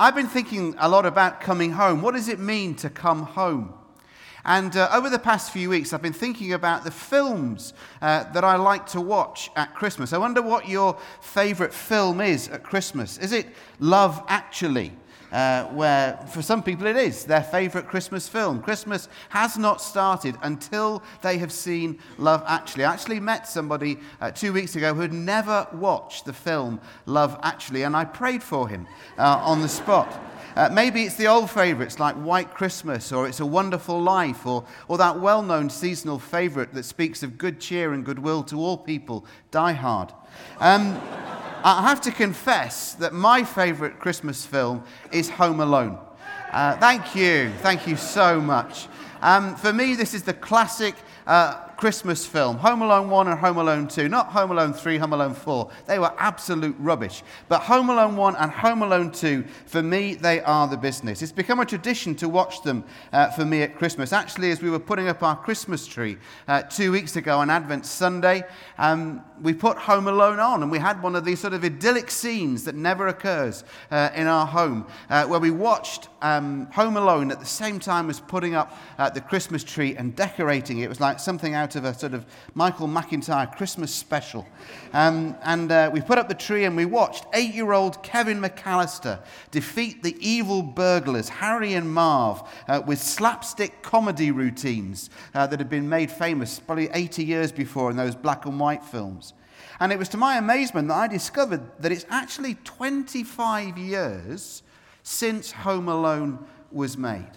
I've been thinking a lot about coming home. What does it mean to come home? And uh, over the past few weeks, I've been thinking about the films uh, that I like to watch at Christmas. I wonder what your favourite film is at Christmas. Is it Love Actually? Uh, where for some people it is their favorite Christmas film. Christmas has not started until they have seen Love Actually. I actually met somebody uh, two weeks ago who had never watched the film Love Actually, and I prayed for him uh, on the spot. Uh, maybe it's the old favourites like White Christmas or It's a Wonderful Life or, or that well known seasonal favourite that speaks of good cheer and goodwill to all people, Die Hard. Um, I have to confess that my favourite Christmas film is Home Alone. Uh, thank you. Thank you so much. Um, for me, this is the classic uh, Christmas film Home Alone 1 and Home Alone 2. Not Home Alone 3, Home Alone 4. They were absolute rubbish. But Home Alone 1 and Home Alone 2, for me, they are the business. It's become a tradition to watch them uh, for me at Christmas. Actually, as we were putting up our Christmas tree uh, two weeks ago on Advent Sunday, um, we put Home Alone on and we had one of these sort of idyllic scenes that never occurs uh, in our home uh, where we watched um, Home Alone at the same time as putting up the Christmas tree and decorating it. Was like something out out of a sort of Michael McIntyre Christmas special. Um, and uh, we put up the tree and we watched eight year old Kevin McAllister defeat the evil burglars, Harry and Marv, uh, with slapstick comedy routines uh, that had been made famous probably 80 years before in those black and white films. And it was to my amazement that I discovered that it's actually 25 years since Home Alone was made.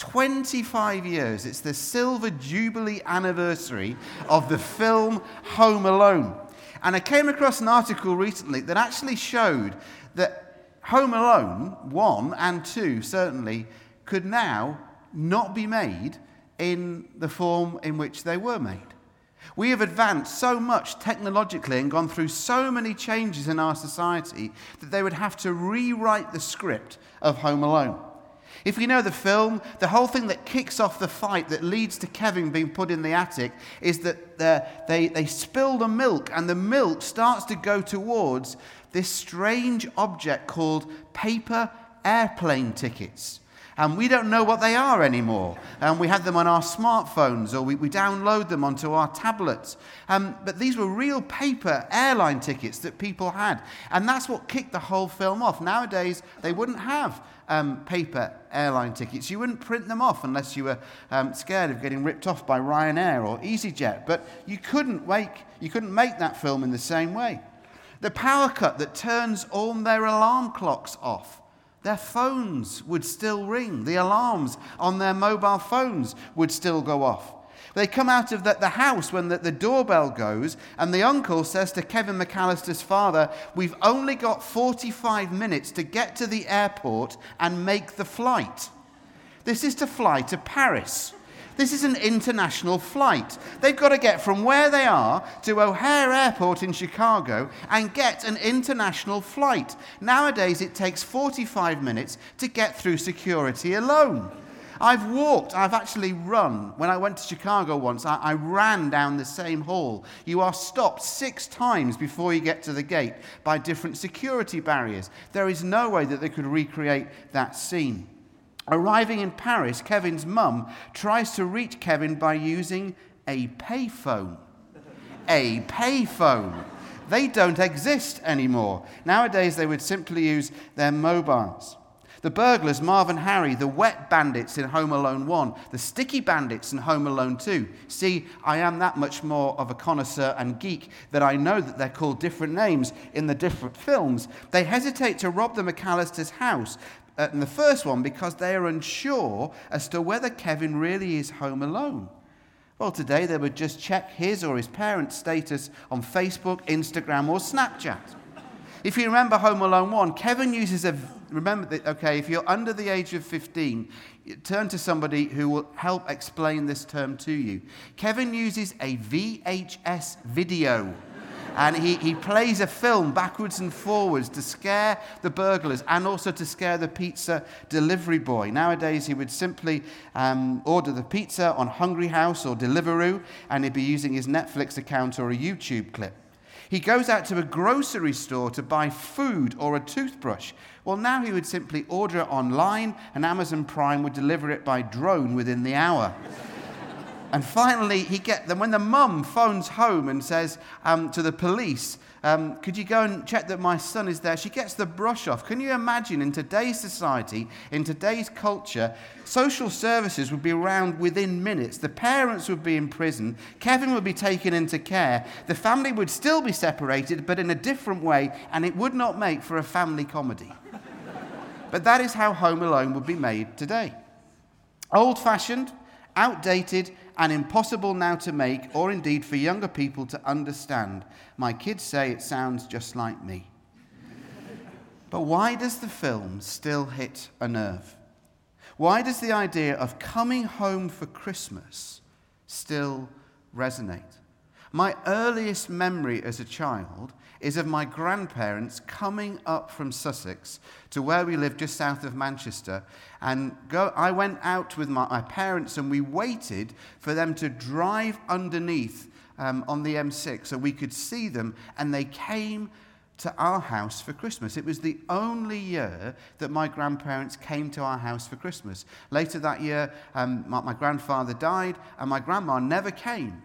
25 years. It's the silver jubilee anniversary of the film Home Alone. And I came across an article recently that actually showed that Home Alone 1 and 2 certainly could now not be made in the form in which they were made. We have advanced so much technologically and gone through so many changes in our society that they would have to rewrite the script of Home Alone. If you know the film, the whole thing that kicks off the fight that leads to Kevin being put in the attic is that they, they spill the milk, and the milk starts to go towards this strange object called paper airplane tickets. And we don't know what they are anymore. And we have them on our smartphones or we, we download them onto our tablets. Um, but these were real paper airline tickets that people had. And that's what kicked the whole film off. Nowadays, they wouldn't have um, paper airline tickets. You wouldn't print them off unless you were um, scared of getting ripped off by Ryanair or EasyJet. But you couldn't, make, you couldn't make that film in the same way. The power cut that turns all their alarm clocks off. Their phones would still ring. The alarms on their mobile phones would still go off. They come out of the, the house when the, the doorbell goes, and the uncle says to Kevin McAllister's father, We've only got 45 minutes to get to the airport and make the flight. This is to fly to Paris. This is an international flight. They've got to get from where they are to O'Hare Airport in Chicago and get an international flight. Nowadays, it takes 45 minutes to get through security alone. I've walked, I've actually run. When I went to Chicago once, I, I, ran down the same hall. You are stopped six times before you get to the gate by different security barriers. There is no way that they could recreate that scene. Arriving in Paris, Kevin's mum tries to reach Kevin by using a payphone. A payphone. They don't exist anymore. Nowadays, they would simply use their mobiles. The burglars, Marv and Harry, the wet bandits in Home Alone 1, the sticky bandits in Home Alone 2. See, I am that much more of a connoisseur and geek that I know that they're called different names in the different films. They hesitate to rob the McAllister's house uh, in the first one because they are unsure as to whether Kevin really is home alone. Well, today they would just check his or his parents' status on Facebook, Instagram, or Snapchat. If you remember Home Alone 1, Kevin uses a. Remember, that, okay, if you're under the age of 15, turn to somebody who will help explain this term to you. Kevin uses a VHS video. And he, he plays a film backwards and forwards to scare the burglars and also to scare the pizza delivery boy. Nowadays, he would simply um, order the pizza on Hungryhouse or Deliveroo, and he'd be using his Netflix account or a YouTube clip. He goes out to a grocery store to buy food or a toothbrush. Well, now he would simply order it online, and Amazon Prime would deliver it by drone within the hour. and finally, he get them when the mum phones home and says um, to the police, um, could you go and check that my son is there? She gets the brush off. Can you imagine in today's society, in today's culture, social services would be around within minutes. The parents would be in prison. Kevin would be taken into care. The family would still be separated, but in a different way, and it would not make for a family comedy. but that is how Home Alone would be made today. Old fashioned, outdated, and impossible now to make, or indeed for younger people to understand. My kids say it sounds just like me. but why does the film still hit a nerve? Why does the idea of coming home for Christmas still resonate? My earliest memory as a child is of my grandparents coming up from Sussex to where we live just south of Manchester. And go, I went out with my, my parents and we waited for them to drive underneath um, on the M6 so we could see them. And they came to our house for Christmas. It was the only year that my grandparents came to our house for Christmas. Later that year, um, my, my grandfather died, and my grandma never came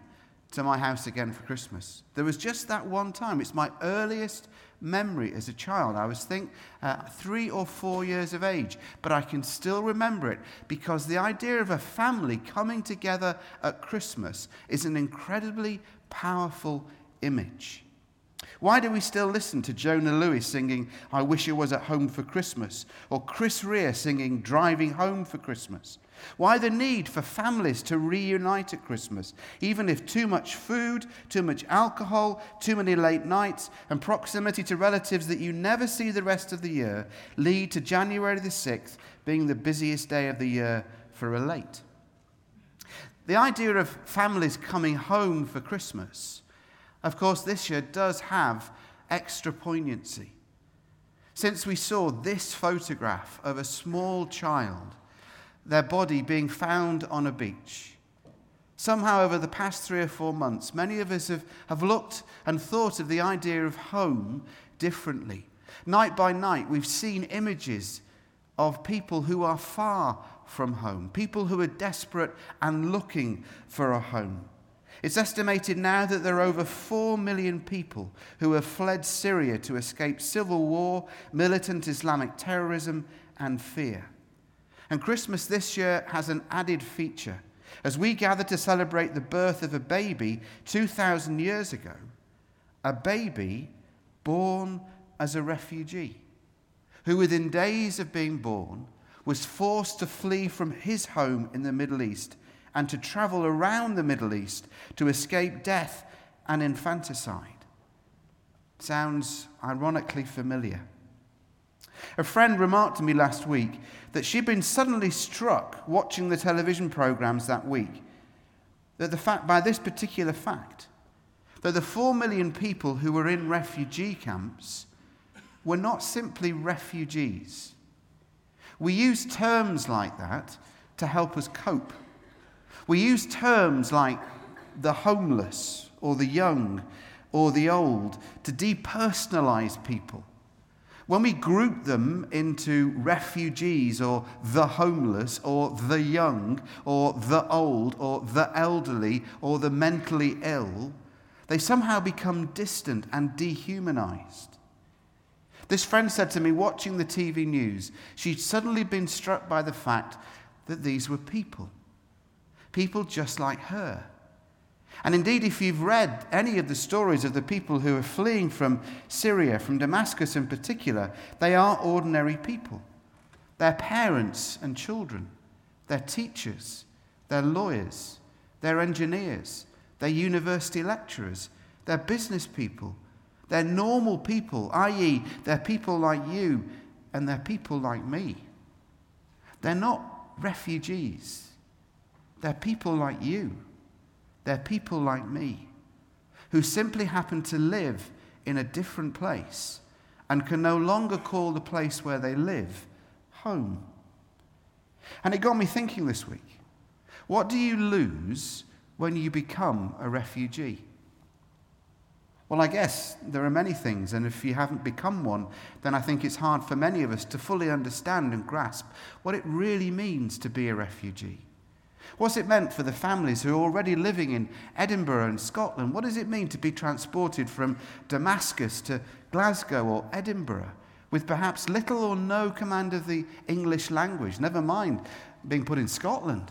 to my house again for Christmas. There was just that one time. It's my earliest memory as a child. I was think uh, three or four years of age, but I can still remember it because the idea of a family coming together at Christmas is an incredibly powerful image. Why do we still listen to Jona Lewie singing, I Wish I Was at Home for Christmas? Or Chris Rea singing, Driving Home for Christmas? Why the need for families to reunite at Christmas, even if too much food, too much alcohol, too many late nights, and proximity to relatives that you never see the rest of the year lead to January the 6th being the busiest day of the year for a late? The idea of families coming home for Christmas of course, this year does have extra poignancy. Since we saw this photograph of a small child, their body being found on a beach, somehow over the past three or four months, many of us have, have looked and thought of the idea of home differently. Night by night, we've seen images of people who are far from home, people who are desperate and looking for a home. It's estimated now that there are over 4 million people who have fled Syria to escape civil war, militant Islamic terrorism, and fear. And Christmas this year has an added feature. As we gather to celebrate the birth of a baby 2,000 years ago, a baby born as a refugee, who within days of being born was forced to flee from his home in the Middle East and to travel around the Middle East to escape death and infanticide. Sounds ironically familiar. A friend remarked to me last week that she'd been suddenly struck watching the television programs that week that the fact by this particular fact that the 4 million people who were in refugee camps were not simply refugees. We use terms like that to help us cope. We use terms like the homeless or the young or the old to depersonalize people. When we group them into refugees or the homeless or the young or the old or the elderly or the mentally ill, they somehow become distant and dehumanized. This friend said to me, watching the TV news, she'd suddenly been struck by the fact that these were people people just like her. And indeed, if you've read any of the stories of the people who are fleeing from Syria, from Damascus in particular, they are ordinary people. They're parents and children, they're teachers, they're lawyers, they're engineers, they're university lecturers, they're business people, they're normal people, i.e., they're people like you and they're people like me. They're not refugees. They're people like you. They're people like me who simply happen to live in a different place and can no longer call the place where they live home. And it got me thinking this week what do you lose when you become a refugee? Well, I guess there are many things, and if you haven't become one, then I think it's hard for many of us to fully understand and grasp what it really means to be a refugee. What's it meant for the families who are already living in Edinburgh and Scotland? What does it mean to be transported from Damascus to Glasgow or Edinburgh with perhaps little or no command of the English language, never mind being put in Scotland?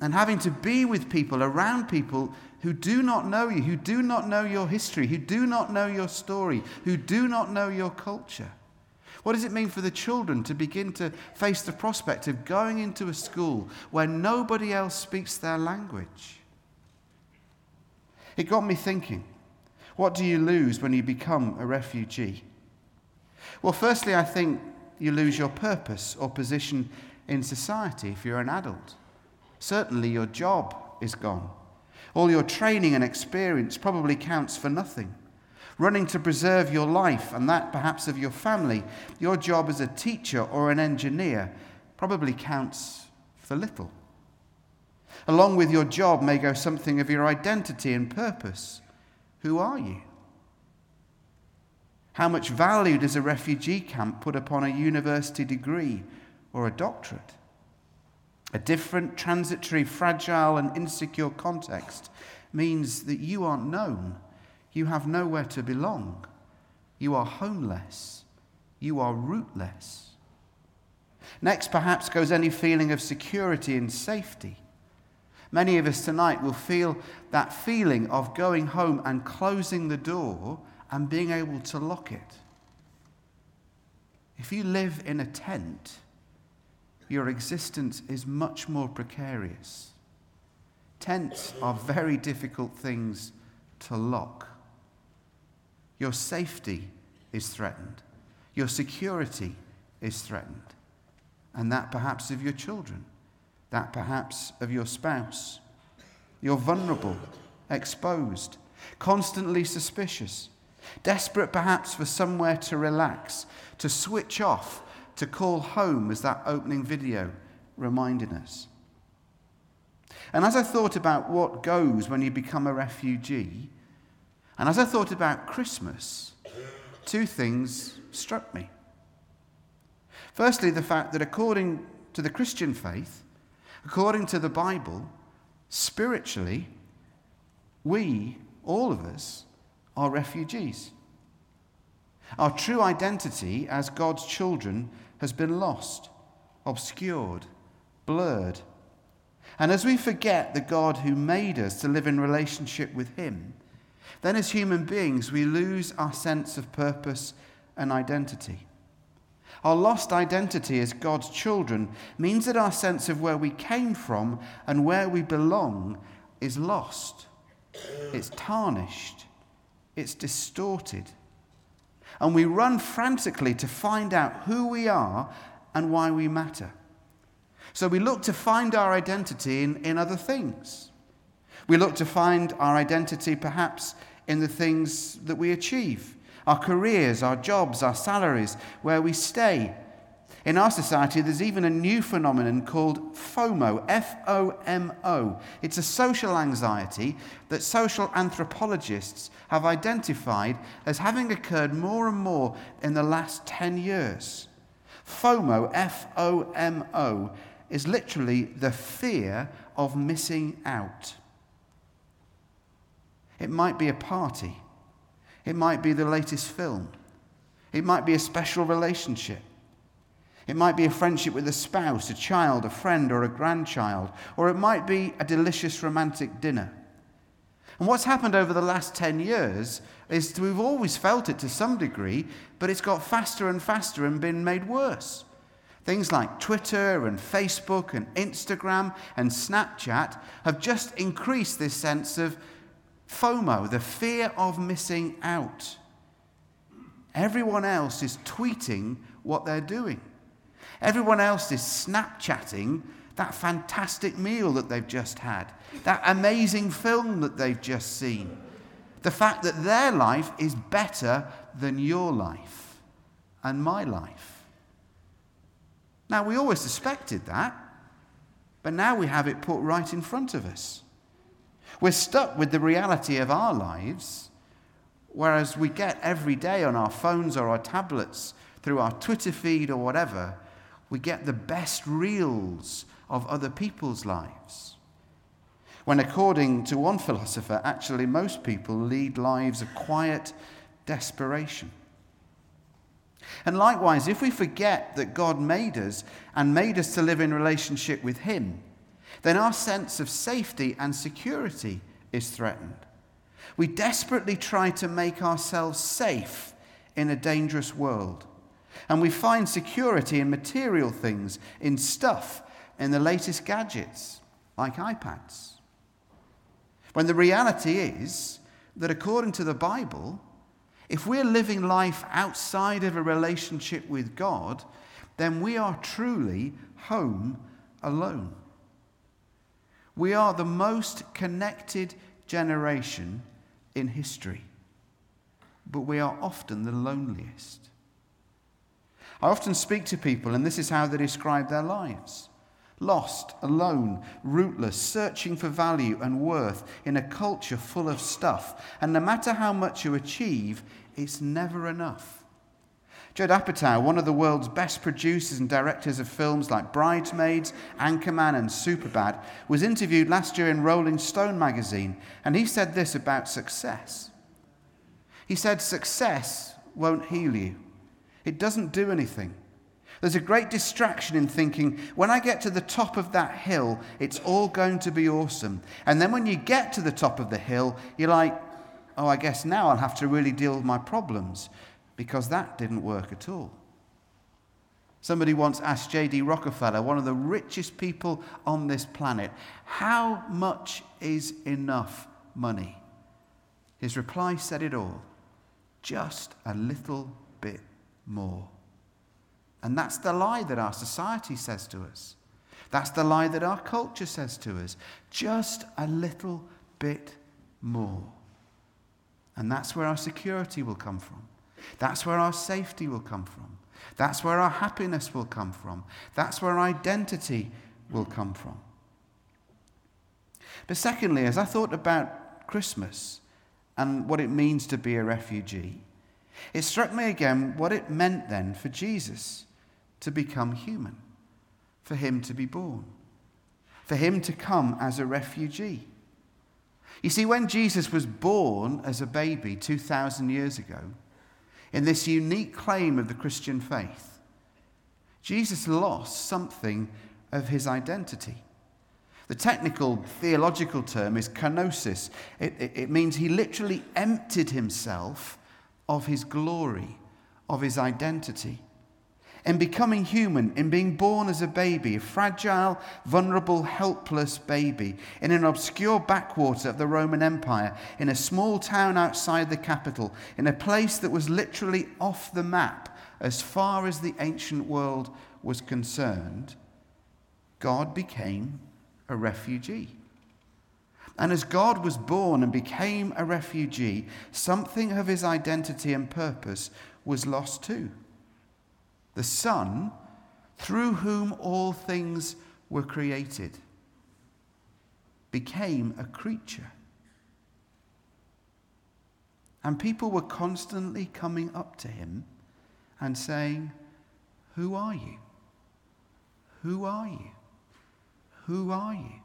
And having to be with people, around people who do not know you, who do not know your history, who do not know your story, who do not know your culture. What does it mean for the children to begin to face the prospect of going into a school where nobody else speaks their language? It got me thinking what do you lose when you become a refugee? Well, firstly, I think you lose your purpose or position in society if you're an adult. Certainly, your job is gone. All your training and experience probably counts for nothing running to preserve your life and that perhaps of your family, your job as a teacher or an engineer probably counts for little. Along with your job may go something of your identity and purpose. Who are you? How much value does a refugee camp put upon a university degree or a doctorate? A different, transitory, fragile, and insecure context means that you aren't known you have nowhere to belong. You are homeless. You are rootless. Next, perhaps, goes any feeling of security and safety. Many of us tonight will feel that feeling of going home and closing the door and being able to lock it. If you live in a tent, your existence is much more precarious. Tents are very difficult things to lock. Your safety is threatened. Your security is threatened. And that perhaps of your children, that perhaps of your spouse. You're vulnerable, exposed, constantly suspicious, desperate perhaps for somewhere to relax, to switch off, to call home, as that opening video reminded us. And as I thought about what goes when you become a refugee, and as I thought about Christmas, two things struck me. Firstly, the fact that according to the Christian faith, according to the Bible, spiritually, we, all of us, are refugees. Our true identity as God's children has been lost, obscured, blurred. And as we forget the God who made us to live in relationship with Him, then as human beings, we lose our sense of purpose and identity. Our lost identity as God's children means that our sense of where we came from and where we belong is lost. It's tarnished. It's distorted. And we run frantically to find out who we are and why we matter. So we look to find our identity in, in other things. We look to find our identity perhaps in the things that we achieve our careers, our jobs, our salaries, where we stay. In our society, there's even a new phenomenon called FOMO, F O M O. It's a social anxiety that social anthropologists have identified as having occurred more and more in the last 10 years. FOMO, F O M O, is literally the fear of missing out. It might be a party. It might be the latest film. It might be a special relationship. It might be a friendship with a spouse, a child, a friend, or a grandchild. Or it might be a delicious romantic dinner. And what's happened over the last 10 years is we've always felt it to some degree, but it's got faster and faster and been made worse. Things like Twitter and Facebook and Instagram and Snapchat have just increased this sense of FOMO, the fear of missing out. Everyone else is tweeting what they're doing. Everyone else is Snapchatting that fantastic meal that they've just had, that amazing film that they've just seen. The fact that their life is better than your life and my life. Now, we always suspected that, but now we have it put right in front of us. We're stuck with the reality of our lives Whereas we get every day on our phones or our tablets, through our Twitter feed or whatever, we get the best reels of other people's lives. When, according to one philosopher, actually most people lead lives of quiet desperation. And likewise, if we forget that God made us and made us to live in relationship with Him, then our sense of safety and security is threatened. We desperately try to make ourselves safe in a dangerous world. And we find security in material things, in stuff, in the latest gadgets, like iPads. When the reality is that according to the Bible, if we're living life outside of a relationship with God, then we are truly home alone. We are the most connected generation in history, but we are often the loneliest. I often speak to people, and this is how they describe their lives lost, alone, rootless, searching for value and worth in a culture full of stuff. And no matter how much you achieve, it's never enough. Judd Apatow, one of the world's best producers and directors of films like Bridesmaids, Anchorman, and Superbad, was interviewed last year in Rolling Stone magazine, and he said this about success. He said, Success won't heal you, it doesn't do anything. There's a great distraction in thinking, when I get to the top of that hill, it's all going to be awesome. And then when you get to the top of the hill, you're like, oh, I guess now I'll have to really deal with my problems because that didn't work at all. Somebody once asked J.D. Rockefeller, one of the richest people on this planet, how much is enough money? His reply said it all just a little bit more. And that's the lie that our society says to us. That's the lie that our culture says to us. Just a little bit more. And that's where our security will come from. That's where our safety will come from. That's where our happiness will come from. That's where identity will come from. But secondly, as I thought about Christmas and what it means to be a refugee, it struck me again what it meant then for Jesus to become human, for him to be born, for him to come as a refugee. You see, when Jesus was born as a baby 2,000 years ago, in this unique claim of the Christian faith, Jesus lost something of his identity. The technical theological term is kenosis. It, it, it, means he literally emptied himself of his glory, of his identity in becoming human, in being born as a baby, a fragile, vulnerable, helpless baby, in an obscure backwater of the Roman Empire, in a small town outside the capital, in a place that was literally off the map as far as the ancient world was concerned, God became a refugee. And as God was born and became a refugee, something of his identity and purpose was lost too the Son, through whom all things were created, became a creature. And people were constantly coming up to him and saying, Who are you? Who are you? Who are you?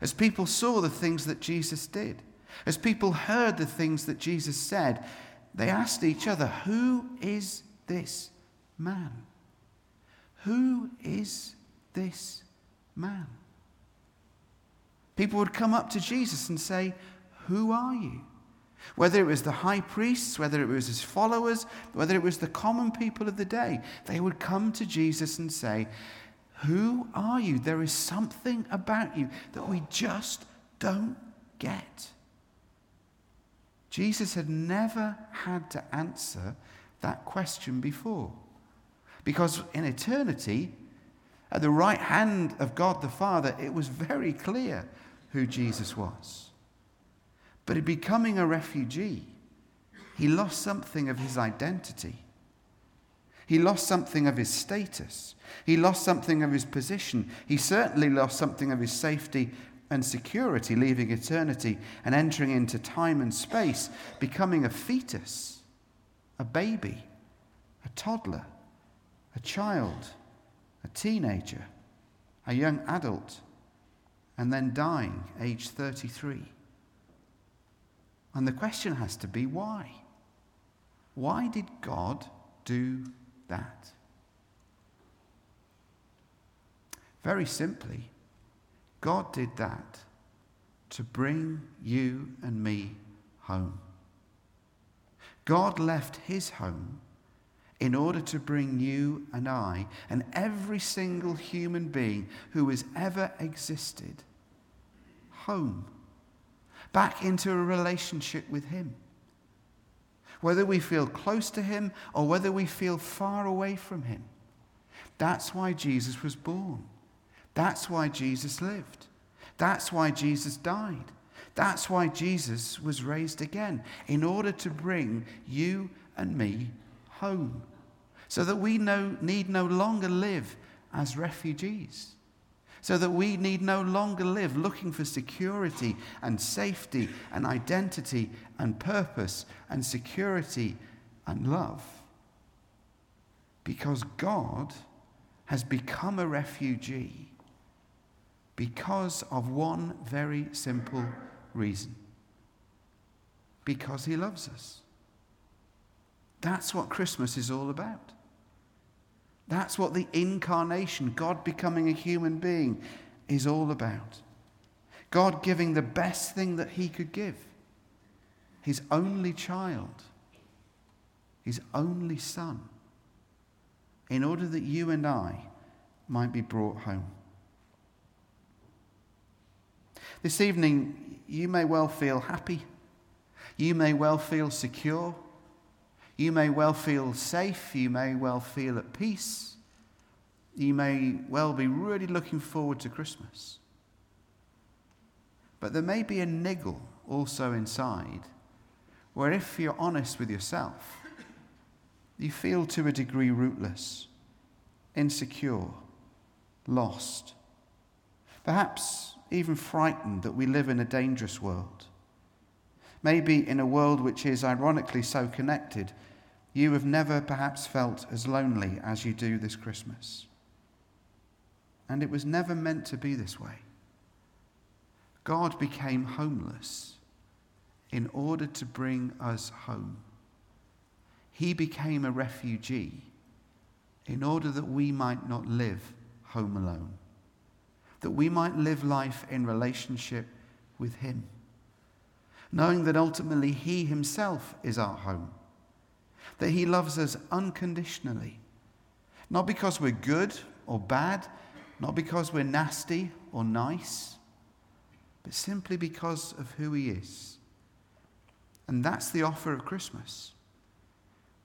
As people saw the things that Jesus did, as people heard the things that Jesus said, they asked each other, Who is this man? Who is this man? People would come up to Jesus and say, Who are you? Whether it was the high priests, whether it was his followers, whether it was the common people of the day, they would come to Jesus and say, Who are you? There is something about you that we just don't get. Jesus had never had to answer that question before. Because in eternity, at the right hand of God the Father, it was very clear who Jesus was. But in becoming a refugee, he lost something of his identity. He lost something of his status. He lost something of his position. He certainly lost something of his safety and security, leaving eternity and entering into time and space, becoming a fetus, a baby, a toddler, a child, a teenager, a young adult, and then dying, age 33. And the question has to be why? Why did God do that? Very simply, God did that to bring you and me home. God left his home in order to bring you and I and every single human being who has ever existed home, back into a relationship with him. Whether we feel close to him or whether we feel far away from him. That's why Jesus was born. That's why Jesus lived. That's why Jesus died. That's why Jesus was raised again, in order to bring you and me home, so that we no, need no longer live as refugees, so that we need no longer live looking for security and safety and identity and purpose and security and love. Because God has become a refugee because of one very simple reason because he loves us. That's what Christmas is all about. That's what the incarnation, God becoming a human being, is all about. God giving the best thing that he could give his only child, his only son, in order that you and I might be brought home. This evening, you may well feel happy. You may well feel secure. You may well feel safe. You may well feel at peace. You may well be really looking forward to Christmas. But there may be a niggle also inside where, if you're honest with yourself, you feel to a degree rootless, insecure, lost. Perhaps even frightened that we live in a dangerous world. Maybe in a world which is ironically so connected, you have never perhaps felt as lonely as you do this Christmas. And it was never meant to be this way. God became homeless in order to bring us home. He became a refugee in order that we might not live home alone that we might live life in relationship with Him, knowing that ultimately He Himself is our home, that He loves us unconditionally, not because we're good or bad, not because we're nasty or nice, but simply because of who He is. And that's the offer of Christmas.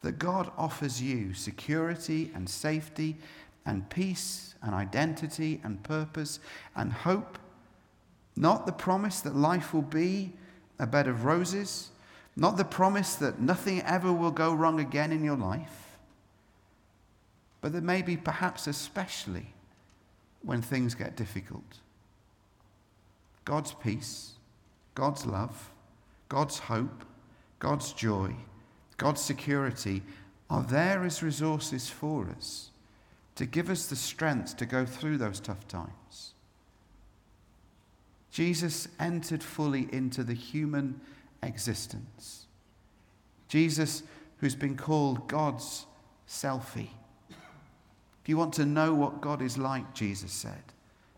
That God offers you security and safety and peace and identity and purpose and hope. Not the promise that life will be a bed of roses, not the promise that nothing ever will go wrong again in your life, but that maybe, perhaps especially, when things get difficult. God's peace, God's love, God's hope, God's joy, God's security are there as resources for us to give us the strength to go through those tough times. Jesus entered fully into the human existence. Jesus, who's been called God's selfie. If you want to know what God is like, Jesus said,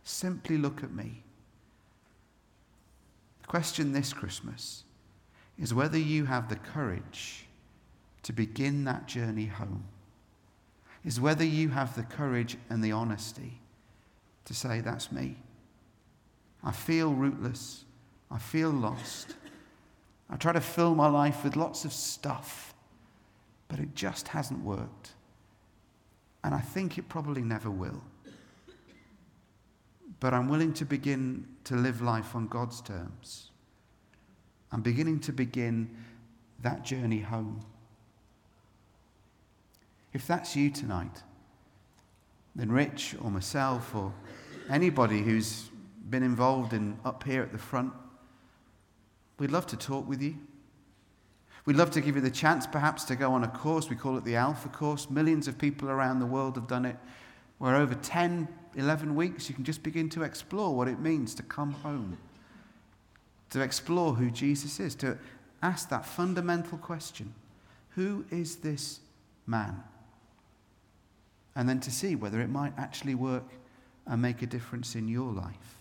simply look at me. The question this Christmas is whether you have the courage to begin that journey home is whether you have the courage and the honesty to say, That's me. I feel rootless. I feel lost. I try to fill my life with lots of stuff, but it just hasn't worked. And I think it probably never will. But I'm willing to begin to live life on God's terms. I'm beginning to begin that journey home. If that's you tonight, then Rich or myself or anybody who's been involved in up here at the front, we'd love to talk with you. We'd love to give you the chance perhaps to go on a course. We call it the Alpha Course. Millions of people around the world have done it, where over 10, 11 weeks you can just begin to explore what it means to come home, to explore who Jesus is, to ask that fundamental question Who is this man? And then to see whether it might actually work and make a difference in your life.